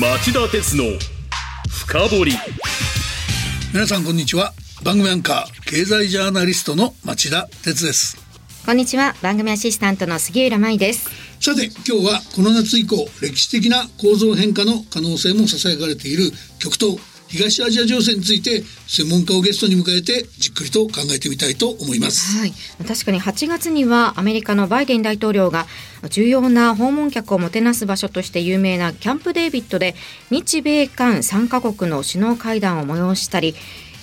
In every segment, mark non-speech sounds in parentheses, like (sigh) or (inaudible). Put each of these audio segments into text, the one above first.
町田鉄の深掘り。皆さんこんにちは。番組アンカー経済ジャーナリストの町田鉄です。こんにちは。番組アシスタントの杉浦舞です。さて今日はこの夏以降歴史的な構造変化の可能性もささやかれている極東東アジア情勢について専門家をゲストに迎えてじっくりと考えてみたいと思います。はい、確かに8月にはアメリカのバイデン大統領が重要な訪問客をもてなす場所として有名なキャンプデービッドで日米韓3カ国の首脳会談を催したり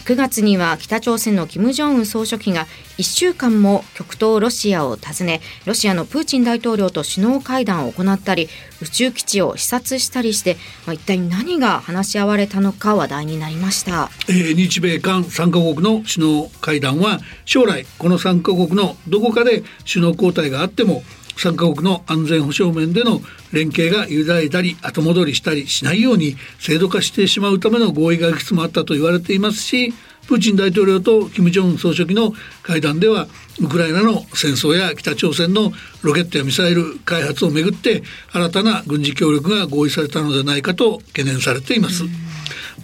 9月には北朝鮮の金正恩総書記が1週間も極東ロシアを訪ねロシアのプーチン大統領と首脳会談を行ったり宇宙基地を視察したりして、まあ、一体何が話し合われたのか話題になりました、えー、日米韓3カ国の首脳会談は将来この3カ国のどこかで首脳交代があっても3カ国の安全保障面での連携が揺らいだり後戻りしたりしないように制度化してしまうための合意がいくつもあったと言われていますしプーチン大統領と金正恩総書記の会談ではウクライナの戦争や北朝鮮のロケットやミサイル開発をめぐって新たな軍事協力が合意されたのではないかと懸念されています。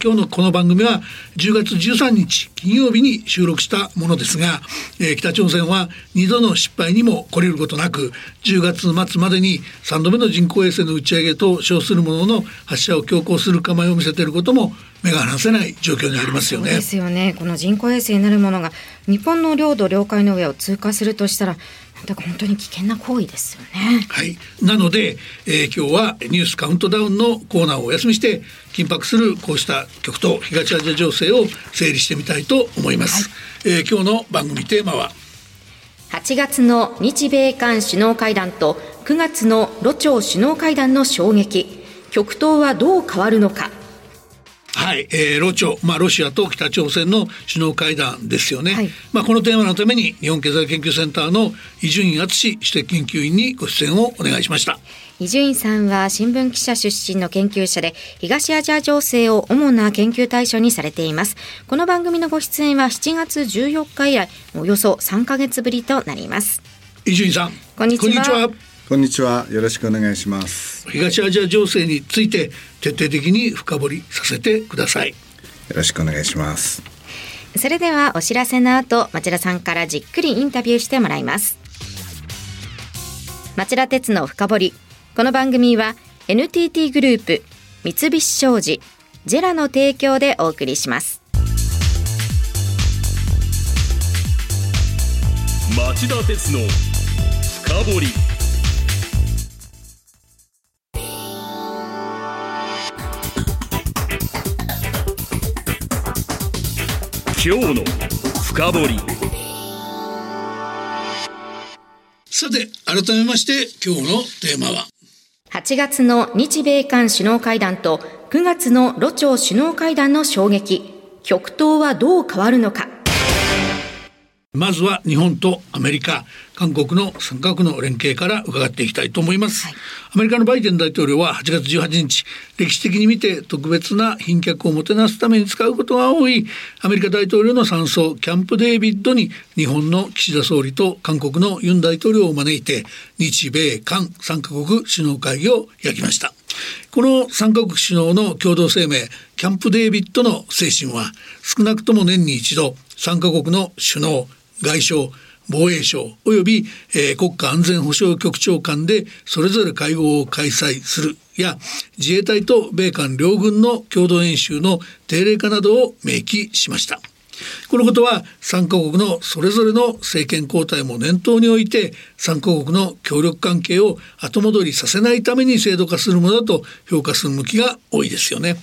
今日のこの番組は10月13日金曜日に収録したものですが、えー、北朝鮮は2度の失敗にも懲りることなく10月末までに3度目の人工衛星の打ち上げと称するものの発射を強行する構えを見せていることも目が離せない状況にありますよね。ですよね。この人工衛星なるものが日本の領土領海の上を通過するとしたらだから本当に危険な行為ですよね。はい。なので、えー、今日はニュースカウントダウンのコーナーをお休みして緊迫するこうした極東東アジア情勢を整理してみたいと思います。はい、えー、今日の番組テーマは？8月の日米韓首脳会談と9月のロ朝首脳会談の衝撃極東はどう変わるのか？はい、えー、ロ朝、まあ、ロシアと北朝鮮の首脳会談ですよね、はい、まあ、このテーマのために日本経済研究センターの伊集院敦指摘研究員にご出演をお願いしました。伊集院さんは新聞記者出身の研究者で東アジア情勢を主な研究対象にされています。この番組のご出演は7月14日以来およそ3か月ぶりとなります。伊集院さん。こんにちはこんにちは。よろしくお願いします。東アジア情勢について徹底的に深掘りさせてください。よろしくお願いします。それではお知らせの後町田さんからじっくりインタビューしてもらいます。町田鉄の深掘り。この番組は NTT グループ三菱商事ジェラの提供でお送りします。町田鉄の深掘り今日の深掘り。さて改めまして今日のテーマは。8月の日米韓首脳会談と9月のロ朝首脳会談の衝撃。極東はどう変わるのかまずは日本とアメリカ、韓国の三角の連携から伺っていきたいと思います、はい、アメリカのバイデン大統領は8月18日、歴史的に見て特別な賓客をもてなすために使うことが多いアメリカ大統領の山荘キャンプデービッドに日本の岸田総理と韓国のユン大統領を招いて日米韓三カ国首脳会議を開きました。この三カ国首脳の共同声明キャンプデービッドの精神は少なくとも年に一度3カ国の首脳外相防衛省及び、えー、国家安全保障局長間でそれぞれ会合を開催するや自衛隊と米韓両軍の共同演習の定例化などを明記しました。このことは3カ国のそれぞれの政権交代も念頭において3カ国の協力関係を後戻りさせないために制度化するものだと評価する向きが多いですよね。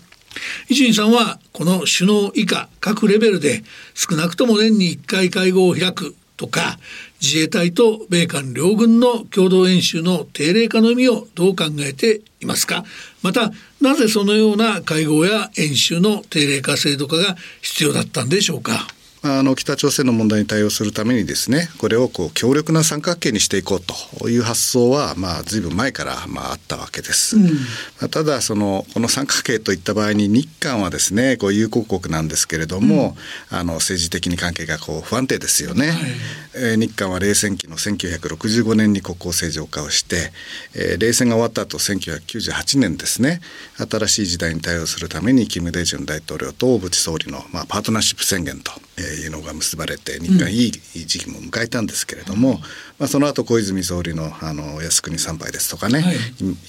伊集院さんはこの首脳以下各レベルで少なくとも年に1回会合を開くとか自衛隊と米韓両軍の共同演習の定例化の意味をどう考えていますか？またなぜそのような会合や演習の定例化制度化が必要だったんでしょうか？あ、あの北朝鮮の問題に対応するためにですねこれをこう強力な三角形にしていこうという発想はまあ随分前からまああったわけです。うん、まあ、ただそのこの三角形といった場合に日韓はですねこう友好国なんですけれども、うん、あの政治的に関係がこう不安定ですよね。はい、えー、日韓は冷戦期の1965年に国交正常化をして、えー、冷戦が終わった後1998年ですね新しい時代に対応するために金大中大統領と小渕総理の、まあ、パートナーシップ宣言というのが結ばれて日韓いい時期も迎えたんですけれども、うん、まあ、その後小泉総理のあの靖国参拝ですとかね、はい、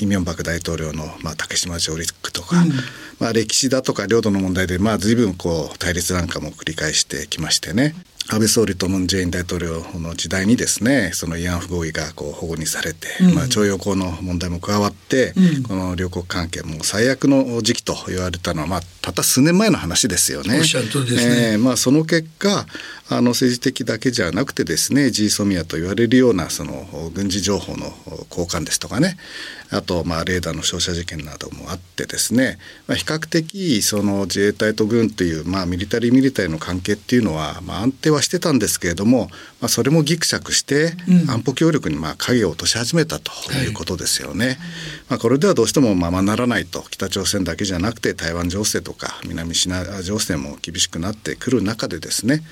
イ・ミョンバク大統領の、まあ、竹島上陸とか、うん、まあ、歴史だとか領土の問題で、まあ、随分こう対立なんかも繰り返してきましてね安倍総理とムン・ジェイン大統領の時代にですねその慰安婦合意がこう保護にされて、うん、まあ、徴用工の問題も加わって、うん、この両国関係も最悪の時期と言われたのは、まあ、たった数年前の話ですよね。おっしゃる通りですね、えー、まあ、その結果あの政治的だけじゃなくてですね G ソミアと言われるようなその軍事情報の交換ですとかねあとまあレーダーの照射事件などもあってですね、まあ、比較的その自衛隊と軍というまあミリタリーミリタリーの関係っていうのはまあ安定はしてたんですけれども、まあ、それもぎくしゃくして安保協力にまあ影を落とし始めたということですよね。はい、まあ、これではどうしてもままならないと北朝鮮だけじゃなくて台湾情勢とか南シナ情勢も厳しくなってくる中でですね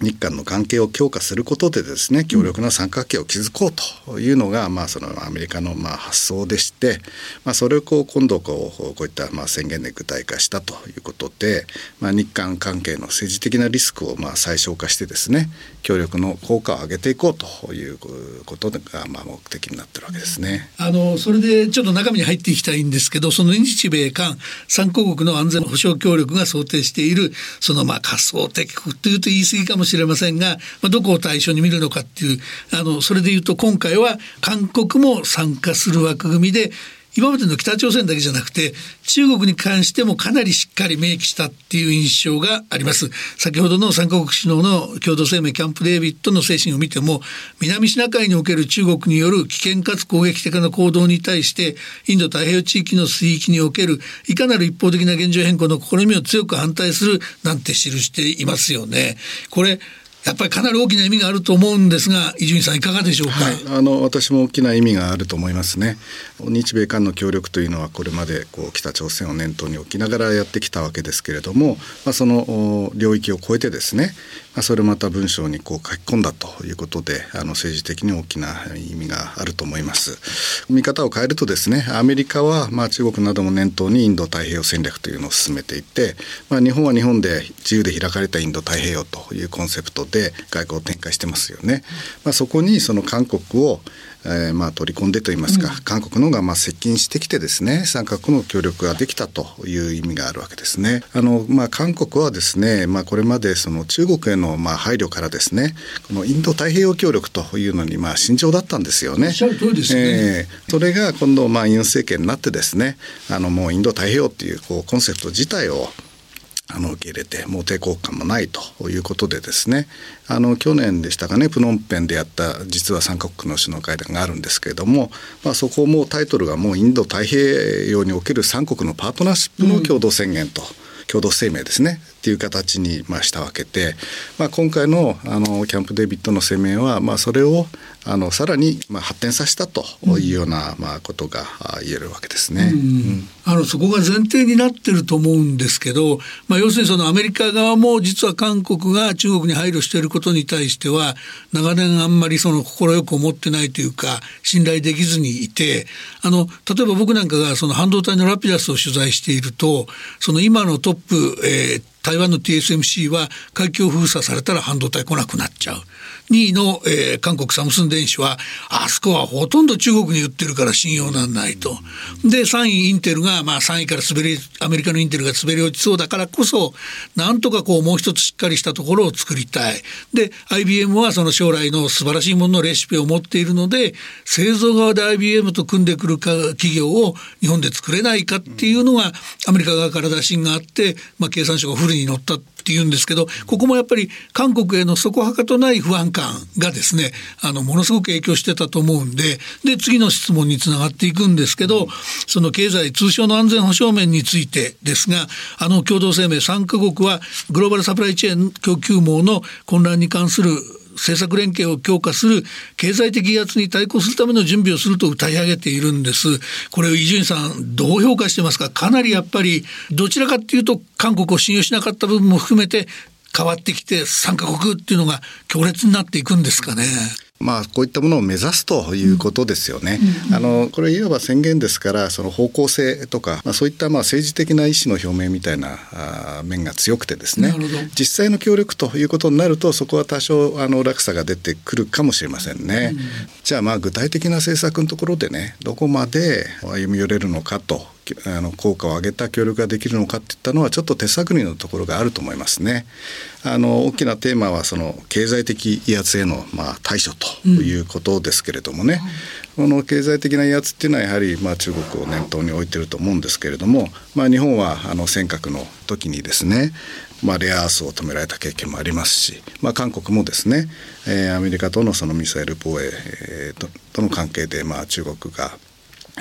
日韓の関係を強化することでですね強力な三角形を築こうというのが、まあ、そのアメリカのまあ発想でして、まあ、それをこう今度こうこういったまあ宣言で具体化したということで、まあ、日韓関係の政治的なリスクをまあ最小化してですね協力の効果を上げていこうということがまあ目的になってるわけですね。あのそれでちょっと中身に入っていきたいんですけどその日米韓3カ国の安全保障協力が想定しているそのまあ仮想敵国というと言い過ぎかもしれませんが、まあ、どこを対象に見るのかっていうあのそれでいうと今回は韓国も参加する枠組みで今までの北朝鮮だけじゃなくて中国に関してもかなりしっかり明記したっていう印象があります。先ほどの3カ国首脳の共同声明キャンプデービッドの精神を見ても南シナ海における中国による危険かつ攻撃的な行動に対してインド太平洋地域の水域におけるいかなる一方的な現状変更の試みを強く反対するなんて記していますよね。これやっぱりかなり大きな意味があると思うんですが伊集院さんいかがでしょうか、はい、あの私も大きな意味があると思いますね。日米韓の協力というのはこれまでこう北朝鮮を念頭に置きながらやってきたわけですけれども、まあ、その領域を超えてですね、まあ、それまた文章にこう書き込んだということであの政治的に大きな意味があると思います見方を変えるとですねアメリカはまあ中国なども念頭にインド太平洋戦略というのを進めていて、まあ、日本は日本で自由で開かれたインド太平洋というコンセプトで外交を展開してますよね。まあ、そこにその韓国をえー、まあ取り込んでといいますか、うん、韓国の方がまあ接近してきてですね三角の協力ができたという意味があるわけですね。あのまあ韓国はですね、まあ、これまでその中国へのまあ配慮からですねこのインド太平洋協力というのにまあ慎重だったんですよね。ね、えー、それが今度まあユン政権になってですねあのもうインド太平洋っていうこうコンセプト自体をあの受け入れてもう抵抗感もないということでですねあの去年でしたかねプノンペンでやった実は3カ国の首脳会談があるんですけれども、まあ、そこもタイトルがもうインド太平洋における3国のパートナーシップの共同宣言と。うん共同声明ですねっていう形にまあしたわけで、まあ、今回のあのキャンプ・デビッドの声明はまあそれをあのさらにまあ発展させたというようなまあことが言えるわけですね。うん、あのそこが前提になってると思うんですけど、まあ、要するにそのアメリカ側も実は韓国が中国に配慮していることに対しては長年あんまりその快く思ってないというか信頼できずにいてあの例えば僕なんかがその半導体のラピダスを取材しているとその今のトップ、えー、台湾の TSMC は海峡封鎖されたら半導体来なくなっちゃう。2位の、えー、韓国サムスン電子はあそこはほとんど中国に売ってるから信用なんないと。で3位インテルが、まあ、3位から滑りアメリカのインテルが滑り落ちそうだからこそなんとかこうもう一つしっかりしたところを作りたい。で IBM はその将来の素晴らしいもののレシピを持っているので製造側で IBM と組んでくるか企業を日本で作れないかっていうのがアメリカ側から打診があって、まあ、経産省がフルに乗ったっていうんですけどここもやっぱり韓国への底はかとない不安間がですねあのものすごく影響してたと思うんでで次の質問につながっていくんですけどその経済通商の安全保障面についてですがあの共同声明3カ国はグローバルサプライチェーン供給網の混乱に関する政策連携を強化する経済的威圧に対抗するための準備をすると歌い上げているんです。これを伊集院さんどう評価してますか？かなりやっぱりどちらかっていうと韓国を信用しなかった部分も含めて変わってきて3カ国っていうのが強烈になっていくんですかね。まあ、こういったものを目指すということですよね。うん、あのこれいわば宣言ですからその方向性とか、まあ、そういったまあ政治的な意思の表明みたいなあ面が強くてですね実際の協力ということになるとそこは多少あの落差が出てくるかもしれませんね。うん、じゃあまあ具体的な政策のところでねどこまで歩み寄れるのかとあの効果を上げた協力ができるのかっていったのはちょっと手探りのところがあると思いますね。あの大きなテーマはその経済的威圧へのまあ対処ということですけれどもね、うん、この経済的な威圧っていうのはやはりまあ中国を念頭に置いてると思うんですけれども、まあ、日本はあの尖閣の時にですねまあ、レアアースを止められた経験もありますし、まあ、韓国もですね、えー、アメリカとのそのミサイル防衛、えー、ととの関係で、まあ、中国が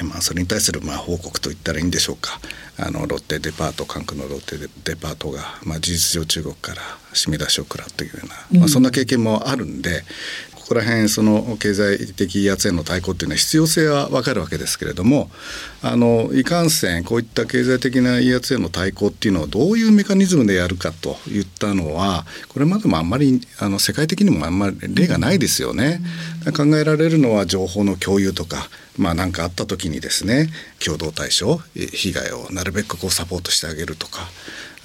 まあ、それに対するまあ報告といったらいいんでしょうか。あのロッテデパート韓国のロッテデパートが、まあ、事実上中国から締め出しを食らうというような、まあ、そんな経験もあるんで、ここら辺その経済的威圧への対抗っていうのは必要性は分かるわけですけれどもあのいかんせんこういった経済的な威圧への対抗っていうのをどういうメカニズムでやるかといったのはこれまでもあんまりあの世界的にもあんまり例がないですよね。考えられるのは情報の共有とかまあ何かあった時にですね共同対処被害をなるべくこうサポートしてあげるとか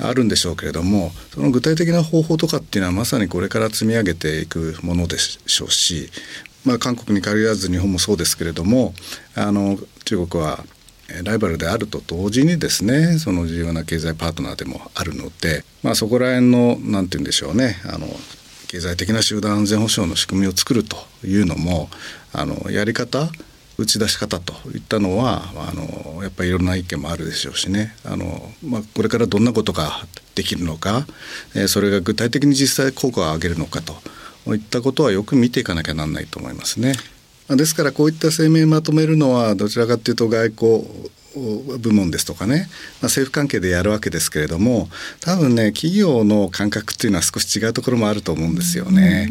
あるんでしょうけれどもその具体的な方法とかっていうのはまさにこれから積み上げていくものでしょうし、まあ、韓国に限らず日本もそうですけれどもあの中国はライバルであると同時にですねその重要な経済パートナーでもあるので、まあ、そこら辺の何て言うんでしょうねあの経済的な集団安全保障の仕組みを作るというのもあのやり方打ち出し方といったのはあのやっぱりいろんな意見もあるでしょうしねあの、まあ、これからどんなことができるのか、えー、それが具体的に実際効果を上げるのかといったことはよく見ていかなきゃなんないと思いますね。ですからこういった声明まとめるのはどちらかというと外交部門ですとかね、まあ、政府関係でやるわけですけれども多分ね企業の感覚っていうのは少し違うところもあると思うんですよね。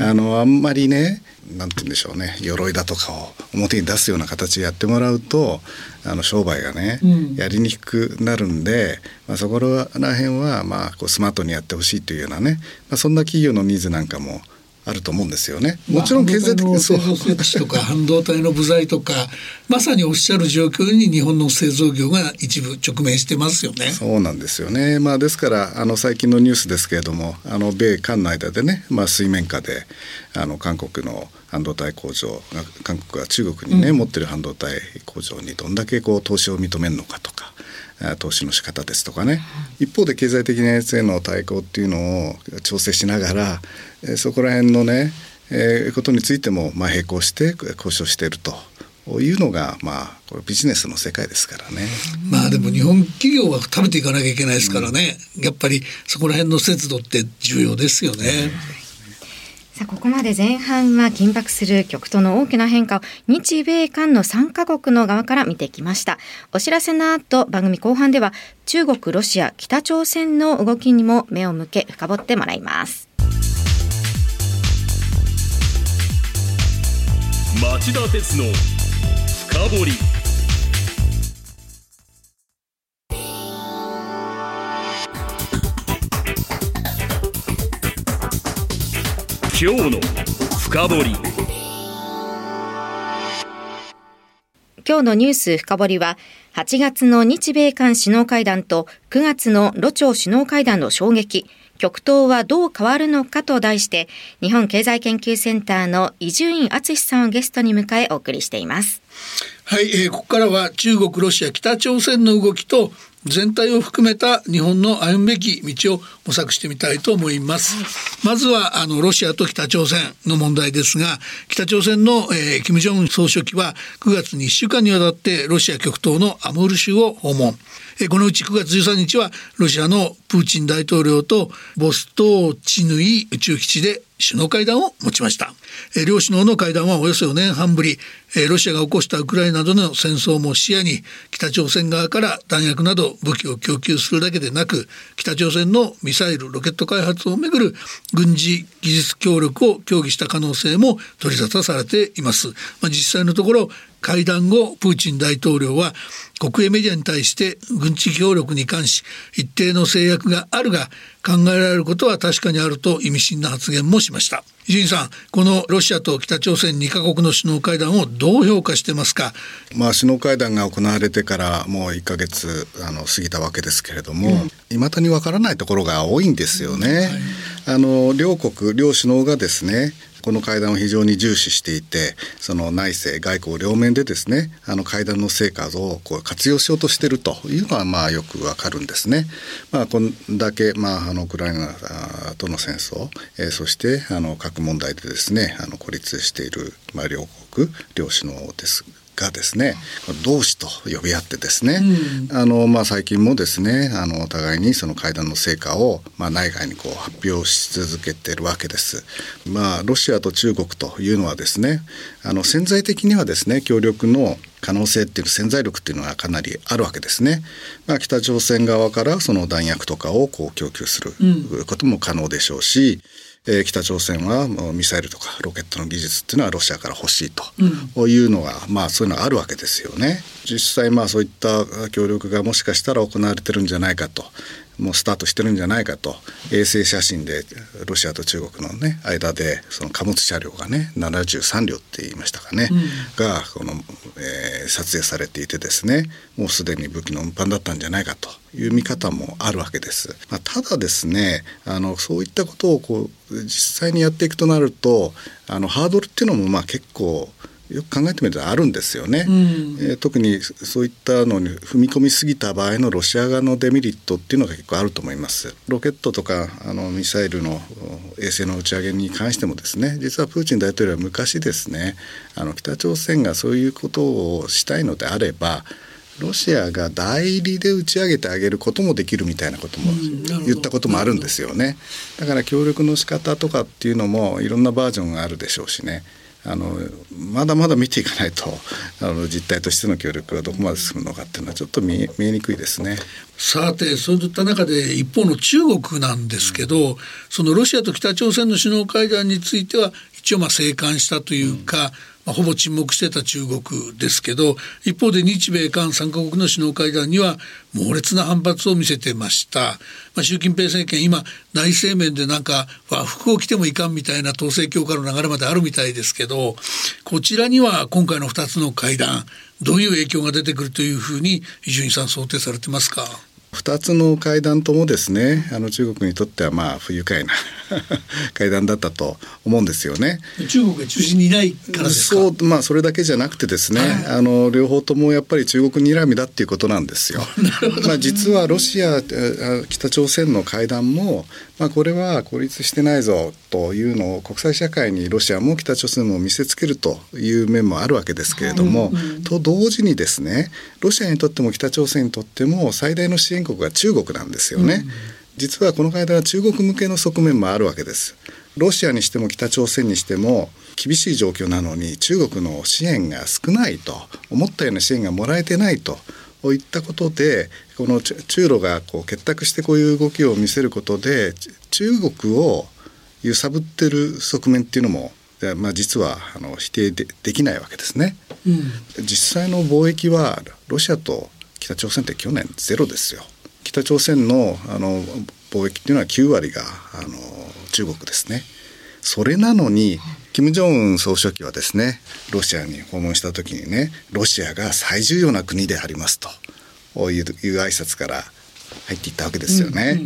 あのあんまりねなんて言うんでしょうね。鎧だとかを表に出すような形でやってもらうとあの商売がね、うん、やりにくくなるんで、まあ、そこら辺はまあこうスマートにやってほしいというようなね、まあ、そんな企業のニーズなんかもあると思うんですよね。もちろん経済的な製造設置とか (laughs) 半導体の部材とかまさにおっしゃる状況に日本の製造業が一部直面してますよね。そうなんですよね。まあですからあの最近のニュースですけれども、あの米韓の間でね、まあ水面下であの韓国の半導体工場韓国が中国にね、うん、持ってる半導体工場にどんだけこう投資を認めるのかとか。投資の仕方ですとかね一方で経済的なやつへの対抗っていうのを調整しながらえそこら辺のね、えー、ことについてもまあ並行して交渉していると。いうのがまあこれビジネスの世界ですからね。まあでも日本企業は食べていかなきゃいけないですからね。うん、やっぱりそこら辺の節度って重要ですよね。さあここまで前半は緊迫する極東の大きな変化を日米韓の3カ国の側から見てきました。お知らせの後番組後半では中国ロシア北朝鮮の動きにも目を向け深掘ってもらいます。町田鉄の深掘今日の深掘り。今日のニュース深掘りは8月の日米韓首脳会談と9月のロ朝首脳会談の衝撃。極東はどう変わるのかと題して日本経済研究センターの伊集院敦さんをゲストに迎えお送りしています。はい、えー、ここからは中国ロシア北朝鮮の動きと全体を含めた日本の歩むべき道を模索してみたいと思います。まずはあのロシアと北朝鮮の問題ですが、北朝鮮の、えー、金正恩総書記は9月に1週間にわたってロシア極東のアムール州を訪問。えー、このうち9月13日はロシアのプーチン大統領とボストーチヌイ宇宙基地で首脳会談を持ちました。両首脳の会談はおよそ4年半ぶり。ロシアが起こしたウクライナなどの戦争も視野に北朝鮮側から弾薬など武器を供給するだけでなく北朝鮮のミサイルロケット開発をめぐる軍事技術協力を協議した可能性も取り沙汰されています、まあ、実際のところ会談後プーチン大統領は国営メディアに対して軍事協力に関し一定の制約があるが考えられることは確かにあると意味深な発言もしました。伊集院さんこのロシアと北朝鮮2カ国の首脳会談をどう評価してますか？まあ首脳会談が行われてからもう1か月あの過ぎたわけですけれども、い、う、ま、ん、だにわからないところが多いんですよね、はい、あの両国両首脳がですねこの会談を非常に重視していてその内政外交両面でですねあの会談の成果をこう活用しようとしているというのはまあよくわかるんですね。まあ、こんだけ、まあ、あのウクライナとの戦争、えー、そしてあの核問題でですねあの孤立している、まあ、両国両首脳ですがですね同志と呼び合ってですね、うん、あのまあ、最近もですねあのお互いにその会談の成果を、まあ、内外にこう発表し続けているわけです。まあ、ロシアと中国というのはですねあの潜在的にはですね協力の可能性っていう潜在力っていうのはかなりあるわけですね。まあ、北朝鮮側からその弾薬とかをこう供給することも可能でしょうし、うんえー、北朝鮮はミサイルとかロケットの技術っていうのはロシアから欲しいというのが、うん、まあそういうのがあるわけですよね。実際まあそういった協力がもしかしたら行われてるんじゃないかと。もうスタートしてるんじゃないかと。衛星写真でロシアと中国のね間でその貨物車両がね73両って言いましたかね、うん、がこの、えー、撮影されていてですね。もうすでに武器の運搬だったんじゃないかという見方もあるわけです。まあ、ただですねあのそういったことをこう実際にやっていくとなるとあのハードルっていうのもまあ結構よく考えてみるとあるんですよね、うん、えー、特にそういったのに踏み込みすぎた場合のロシア側のデメリットっていうのが結構あると思います。ロケットとかあのミサイルの衛星の打ち上げに関してもですね実はプーチン大統領は昔ですねあの北朝鮮がそういうことをしたいのであればロシアが代理で打ち上げてあげることもできるみたいなことも言ったこともあるんですよね。だから協力の仕方とかっていうのもいろんなバージョンがあるでしょうしね。あのまだまだ見ていかないと (laughs) あの実態としての協力がどこまで進むのかっていうのはちょっと見見えにくいですね。さてそういった中で一方の中国なんですけど、うん、そのロシアと北朝鮮の首脳会談については一応まあ静観したというか、うんまあ、ほぼ沈黙してた中国ですけど一方で日米韓3カ国の首脳会談には猛烈な反発を見せてました、まあ、習近平政権今内政面でなんか和服を着てもいかんみたいな統制強化の流れまであるみたいですけどこちらには今回の2つの会談どういう影響が出てくるというふうに伊集院さん想定されてますか？2つの会談ともですねあの中国にとってはまあ不愉快な (laughs) 会談だったと思うんですよね。中国が中心にいないからそうまあそれだけじゃなくてですね、はい、あの両方ともやっぱり中国睨みだっていうことなんですよ。(laughs) まあ実はロシア北朝鮮の会談もまあこれは孤立してないぞというのを国際社会にロシアも北朝鮮も見せつけるという面もあるわけですけれども、うんうん、と同時にですねロシアにとっても北朝鮮にとっても最大の支援国が中国なんですよね。うん、実はこの会談は中国向けの側面もあるわけです。ロシアにしても北朝鮮にしても厳しい状況なのに中国の支援が少ないと思ったような支援がもらえてないといったことでこの中ロがこう結託してこういう動きを見せることで中国を揺さぶってる側面っていうのも、まあ、実はあの否定でできないわけですね、うん、実際の貿易はロシアと北朝鮮って去年ゼロですよ。北朝鮮のあの貿易っていうのは9割があの中国ですねそれなのに金正恩総書記はですねロシアに訪問した時にねロシアが最重要な国でありますといういう挨拶から入っていったわけですよね。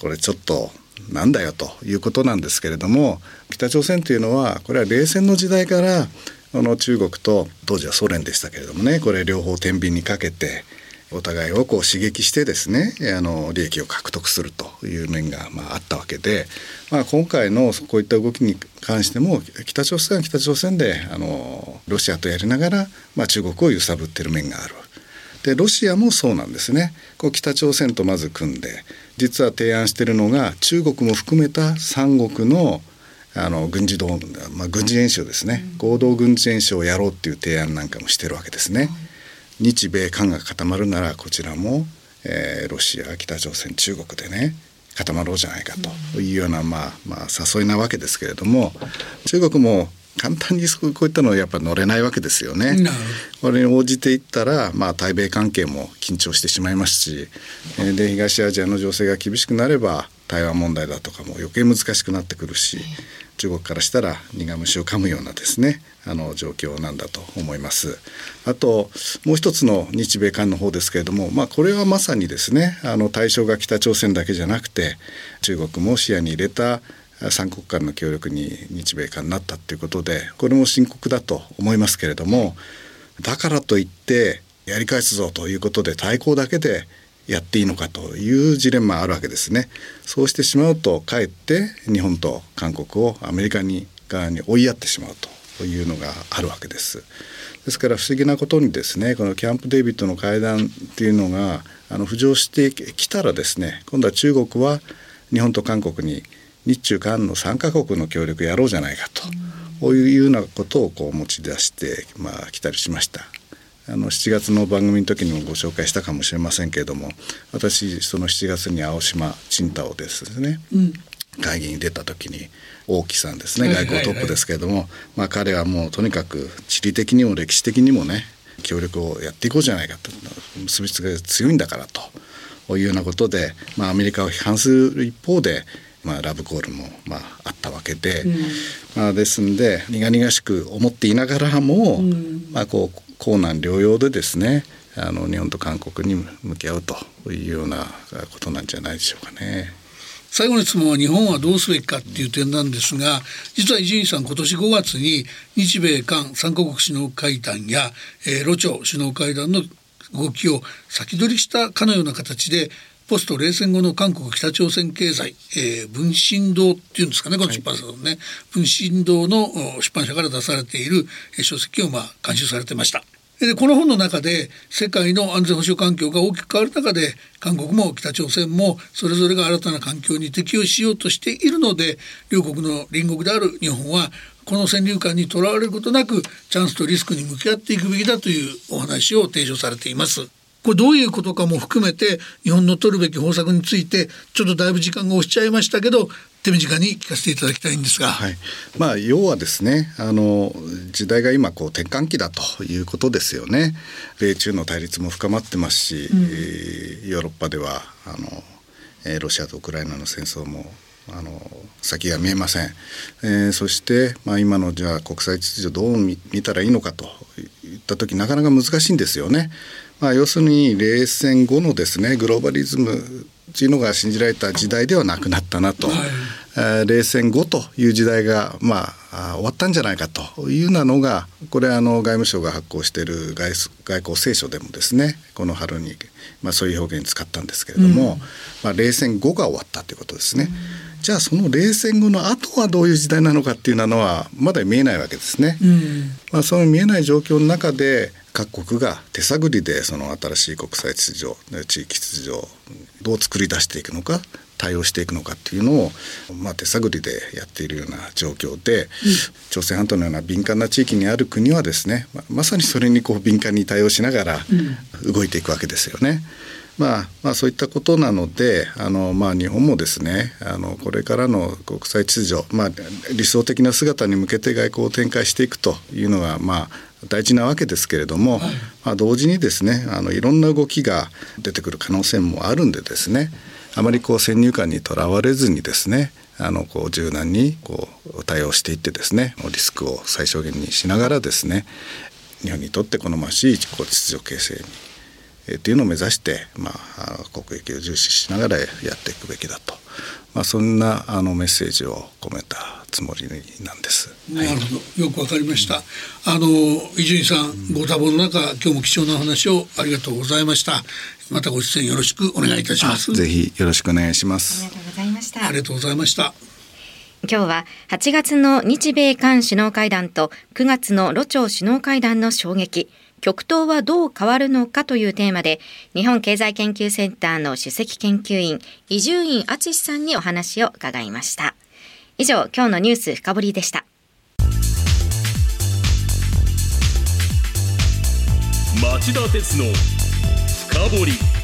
これちょっとなんだよということなんですけれども北朝鮮というのはこれは冷戦の時代からあの中国と当時はソ連でしたけれどもねこれ両方天秤にかけてお互いをこう刺激してですねあの利益を獲得するという面がまああったわけで、まあ、今回のこういった動きに関しても北朝鮮は北朝鮮であのロシアとやりながら、まあ、中国を揺さぶってる面がある。でロシアもそうなんですねこう北朝鮮とまず組んで実は提案しているのが中国も含めた三国のあの軍事動、まあ、軍事演習ですね、合同軍事演習をやろうっていう提案なんかもしてるわけですね。日米韓が固まるならこちらも、えー、ロシア北朝鮮中国でね固まろうじゃないかというような、まあまあ、誘いなわけですけれども中国も簡単にこういったのはやっぱ乗れないわけですよね。これに応じていったら、まあ、対米関係も緊張してしまいますしで東アジアの情勢が厳しくなれば台湾問題だとかも余計難しくなってくるし中国からしたら苦虫を噛むようなですねあの状況なんだと思います。あともう一つの日米韓の方ですけれども、まあ、これはまさにですねあの対象が北朝鮮だけじゃなくて中国も視野に入れた三国間の協力に日米韓になったっていうことでこれも深刻だと思いますけれどもだからといってやり返すぞということで対抗だけでやっていいのかというジレンマあるわけですね。そうしてしまうとかえって日本と韓国をアメリカに側に追いやってしまうというのがあるわけです。ですから不思議なことにですねこのキャンプ・デイビッドの会談っていうのがあの浮上してきたらですね今度は中国は日本と韓国に日中韓の3カ国の協力やろうじゃないかと、こういうようなことをこう持ち出してまあ来たりしました。あの7月の番組の時にもご紹介したかもしれませんけれども私その7月に青島青島をですね、うん、会議に出た時に王毅さんですね。外交トップですけれども、まあ、彼はもうとにかく地理的にも歴史的にもね協力をやっていこうじゃないかと。結びつきが強いんだからと。いうようなことで、まあ、アメリカを批判する一方でまあ、ラブコールも、まあ、あったわけで、うん、まあ、ですんで苦々しく思っていながらも、うん、まあ、こう高難療養でですねあの日本と韓国に向き合うというようなことなんじゃないでしょうかね。最後の質問は日本はどうすべきかっていう点なんですが実は伊集院さん今年5月に日米韓3カ国首脳会談や、えー、ロ朝首脳会談の動きを先取りしたかのような形でポスト冷戦後の韓国北朝鮮経済、えー、文春堂っていうんですかねこの出版社のね、はい、文春堂の出版社から出されている書籍をまあ監修されてました。でこの本の中で世界の安全保障環境が大きく変わる中で韓国も北朝鮮もそれぞれが新たな環境に適応しようとしているので両国の隣国である日本はこの先入観にとらわれることなくチャンスとリスクに向き合っていくべきだというお話を提唱されています。これどういうことかも含めて日本の取るべき方策についてちょっとだいぶ時間が押しちゃいましたけど手短に聞かせていただきたいんですが、はい、まあ要はですねあの時代が今こう転換期だということですよね。米中の対立も深まってますし、うん、ヨーロッパではあのロシアとウクライナの戦争もあの先が見えません、えー、そして、まあ、今のじゃあ国際秩序どう見たらいいのかといった時なかなか難しいんですよね。まあ、要するに冷戦後のですねグローバリズムというのが信じられた時代ではなくなったなと、はい、冷戦後という時代が、まあ、終わったんじゃないかというようなのがこれあの外務省が発行している外外交聖書でもですねこの春に、まあ、そういう表現に使ったんですけれども、うん、まあ、冷戦後が終わったということですね。うん、じゃあその冷戦後の後はどういう時代なのかっていうのはまだ見えないわけですね。うん、まあ、その見えない状況の中で各国が手探りでその新しい国際秩序地域秩序をどう作り出していくのか対応していくのかっていうのを、まあ、手探りでやっているような状況で、うん、朝鮮半島のような敏感な地域にある国はですねままさにそれにこう敏感に対応しながら動いていくわけですよね。まあ、まあそういったことなのであの、まあ、日本もですねあのこれからの国際秩序、まあ、理想的な姿に向けて外交を展開していくというのが、まあ、大事なわけですけれども、はい、まあ、同時にですねあのいろんな動きが出てくる可能性もあるんでですねあまりこう先入観にとらわれずにですねあのこう柔軟にこう対応していってですねリスクを最小限にしながらですね日本にとって好ましい秩序形成にえっていうのを目指して、まあ、国益を重視しながらやっていくべきだと、まあ、そんなあのメッセージを込めたつもりなんです。なるほど、よくわかりました。あの伊集院さん、ご多忙の中、今日も貴重なお話をありがとうございました。またご出演よろしくお願いいたします。ぜひよろしくお願いします。ありがとうございました。ありがとうございました。今日は8月の日米韓首脳会談と9月のロ朝首脳会談の衝撃極東はどう変わるのかというテーマで日本経済研究センターの首席研究員伊集院敦さんにお話を伺いました。以上今日のニュース深掘りでした。町田鉄の深掘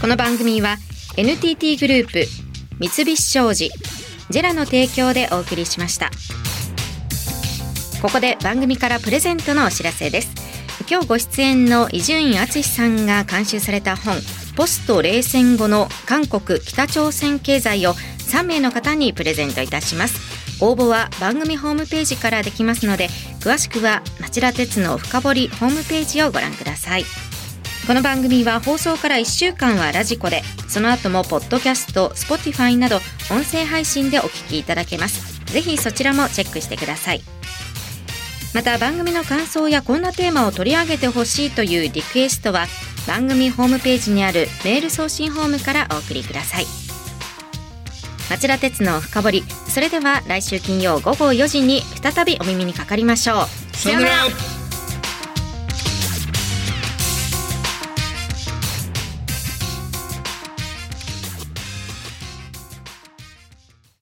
この番組は NTT グループ三菱商事ジェラの提供でお送りしました。ここで番組からプレゼントのお知らせです。今日ご出演の伊集院敦さんが監修された本ポスト冷戦後の韓国北朝鮮経済を3名の方にプレゼントいたします。応募は番組ホームページからできますので詳しくは町田鉄の深掘りホームページをご覧ください。この番組は放送から1週間はラジコでその後もポッドキャスト Spotify など音声配信でお聞きいただけます。ぜひそちらもチェックしてください。また番組の感想やこんなテーマを取り上げてほしいというリクエストは番組ホームページにあるメール送信ホームからお送りください。町田鉄の深掘り。それでは来週金曜午後4時に再びお耳にかかりましょう。さよなら